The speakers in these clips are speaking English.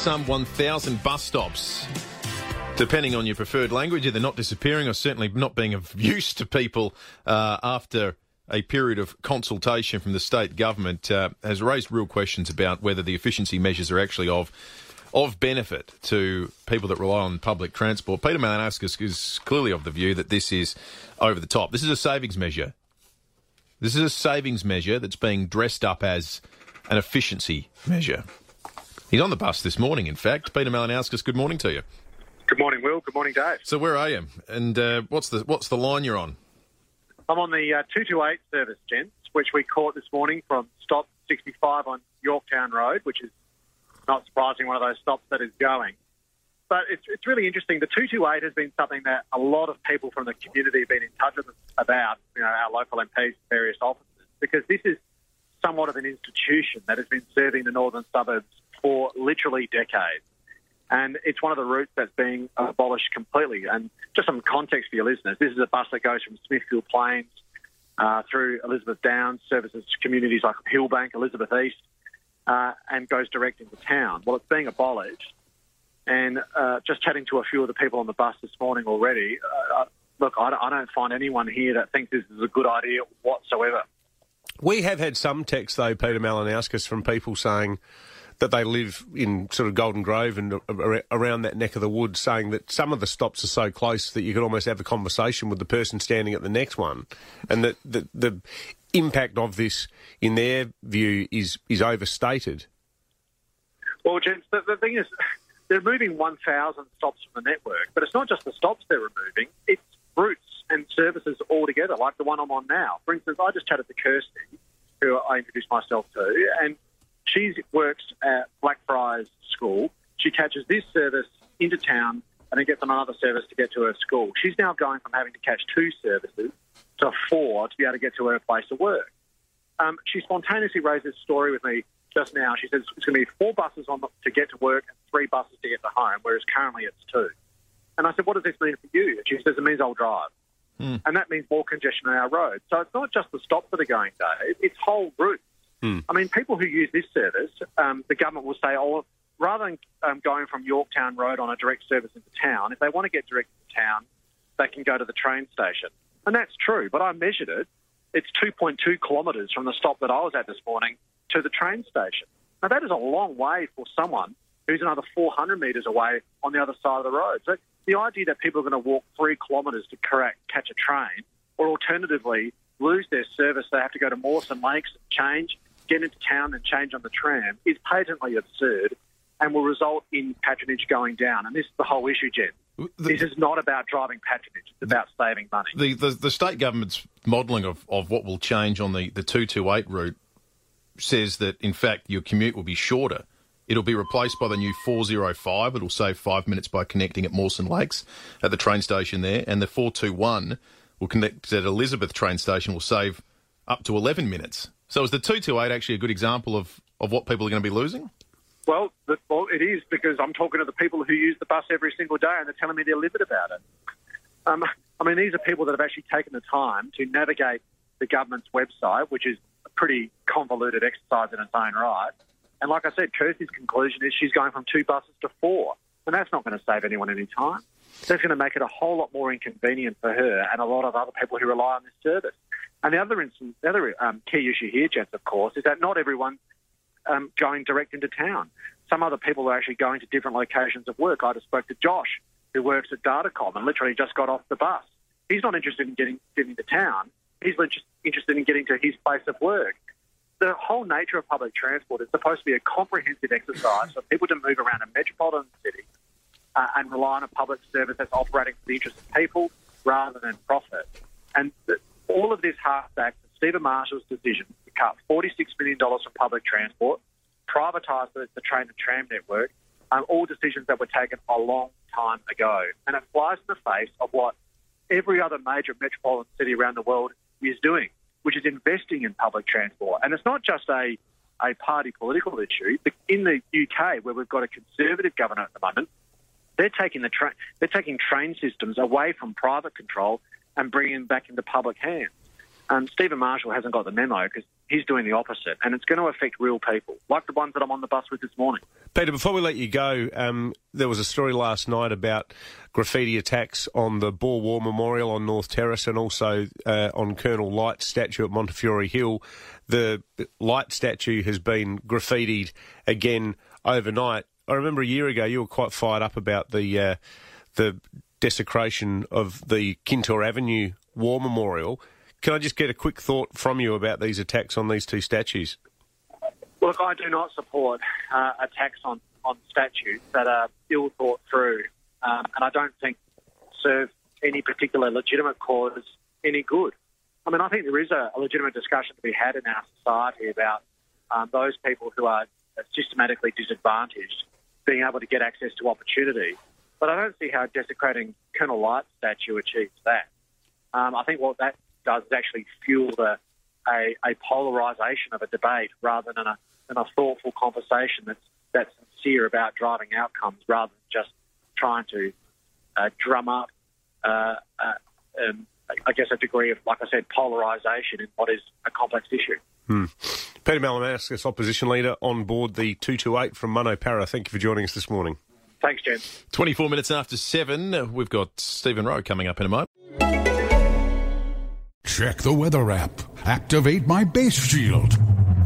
Some 1,000 bus stops, depending on your preferred language, either not disappearing or certainly not being of use to people uh, after a period of consultation from the state government, uh, has raised real questions about whether the efficiency measures are actually of of benefit to people that rely on public transport. Peter Malinauskas is clearly of the view that this is over the top. This is a savings measure. This is a savings measure that's being dressed up as an efficiency measure. He's on the bus this morning, in fact. Peter Malinauskas, good morning to you. Good morning, Will. Good morning, Dave. So where are you? And uh, what's the what's the line you're on? I'm on the uh, 228 service, gents, which we caught this morning from stop 65 on Yorktown Road, which is not surprising, one of those stops that is going. But it's, it's really interesting. The 228 has been something that a lot of people from the community have been in touch with us about, you know, our local MPs, various offices, because this is somewhat of an institution that has been serving the northern suburbs for literally decades. And it's one of the routes that's being abolished completely. And just some context for your listeners, this is a bus that goes from Smithfield Plains uh, through Elizabeth Downs, services communities like Hillbank, Elizabeth East, uh, and goes direct into town. Well, it's being abolished. And uh, just chatting to a few of the people on the bus this morning already, uh, look, I don't, I don't find anyone here that thinks this is a good idea whatsoever. We have had some text, though, Peter Malinauskas, from people saying that they live in sort of Golden Grove and around that neck of the woods, saying that some of the stops are so close that you could almost have a conversation with the person standing at the next one, and that the, the impact of this, in their view, is is overstated. Well, gents, the, the thing is, they're moving 1,000 stops from the network, but it's not just the stops they're removing; it's routes and services altogether, like the one I'm on now. For instance, I just chatted to Kirsty, who I introduced myself to, and she works at Blackfriars School. She catches this service into town and then gets on another service to get to her school. She's now going from having to catch two services to four to be able to get to her place of work. Um, she spontaneously raised this story with me just now. She says it's going to be four buses on the, to get to work and three buses to get to home, whereas currently it's two. And I said, what does this mean for you? And she says, it means I'll drive. Mm. And that means more congestion on our roads. So it's not just the stops that are going, Dave, it's whole routes. Mm. I mean, people who use this service, um, the government will say, oh, rather than um, going from Yorktown Road on a direct service into town, if they want to get direct to town, they can go to the train station. And that's true, but I measured it. It's 2.2 kilometres from the stop that I was at this morning to the train station. Now, that is a long way for someone who's another 400 metres away on the other side of the road. So the idea that people are going to walk three kilometres to correct, catch a train, or alternatively lose their service, they have to go to Mawson Lakes and change, get into town and change on the tram, is patently absurd and will result in patronage going down. And this is the whole issue, Jen. The- this is not about driving patronage. It's about saving money. The, the, the state government's modelling of, of what will change on the, the 228 route says that, in fact, your commute will be shorter. It'll be replaced by the new 405. It'll save five minutes by connecting at Mawson Lakes at the train station there. And the 421 will connect at Elizabeth train station will save up to 11 minutes. So is the 228 actually a good example of, of what people are going to be losing? Well, the, well, it is because I'm talking to the people who use the bus every single day, and they're telling me they're livid about it. Um, I mean, these are people that have actually taken the time to navigate the government's website, which is a pretty convoluted exercise in its own right. And like I said, Kirsty's conclusion is she's going from two buses to four, and that's not going to save anyone any time. That's going to make it a whole lot more inconvenient for her and a lot of other people who rely on this service. And the other instance, the other um, key issue here, Jets, of course, is that not everyone um, going direct into town. Some other people are actually going to different locations of work. I just spoke to Josh, who works at Datacom and literally just got off the bus. He's not interested in getting, getting to town. He's interested in getting to his place of work. The whole nature of public transport is supposed to be a comprehensive exercise for people to move around a metropolitan city uh, and rely on a public service that's operating for the interest of people rather than profit. And all of this harks back to Stephen Marshall's decision to cut $46 million from public transport, privatised the, the train and tram network. Um, all decisions that were taken a long time ago. And it flies in the face of what every other major metropolitan city around the world is doing, which is investing in public transport. And it's not just a, a party political issue. In the UK, where we've got a conservative government at the moment, they're taking the tra- they're taking train systems away from private control and bringing them back into public hands. Um, Stephen Marshall hasn't got the memo because he's doing the opposite, and it's going to affect real people, like the ones that I'm on the bus with this morning. Peter, before we let you go, um, there was a story last night about graffiti attacks on the Boer War Memorial on North Terrace and also uh, on Colonel Light's statue at Montefiore Hill. The Light statue has been graffitied again overnight. I remember a year ago you were quite fired up about the uh, the desecration of the Kintore Avenue War Memorial. Can I just get a quick thought from you about these attacks on these two statues? Look, I do not support uh, attacks on, on statues that are ill thought through, um, and I don't think serve any particular legitimate cause any good. I mean, I think there is a, a legitimate discussion to be had in our society about um, those people who are systematically disadvantaged being able to get access to opportunity. But I don't see how desecrating Colonel Light's statue achieves that. Um, I think what that does is actually fuel the, a, a polarisation of a debate rather than a, than a thoughtful conversation that's, that's sincere about driving outcomes rather than just trying to uh, drum up, uh, uh, um, I guess, a degree of, like I said, polarisation in what is a complex issue. Hmm. Peter Malinauskas, opposition leader, on board the 228 from Munno Para. Thank you for joining us this morning. Thanks, James. 24 minutes after 7, we've got Stephen Rowe coming up in a moment. Check the weather app. Activate my base shield.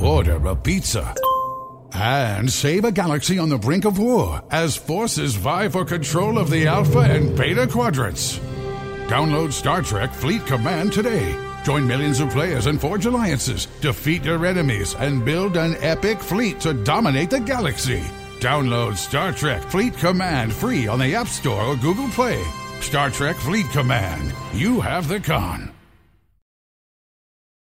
Order a pizza. And save a galaxy on the brink of war as forces vie for control of the Alpha and Beta quadrants. Download Star Trek Fleet Command today. Join millions of players and forge alliances, defeat your enemies, and build an epic fleet to dominate the galaxy. Download Star Trek Fleet Command free on the App Store or Google Play. Star Trek Fleet Command. You have the conn.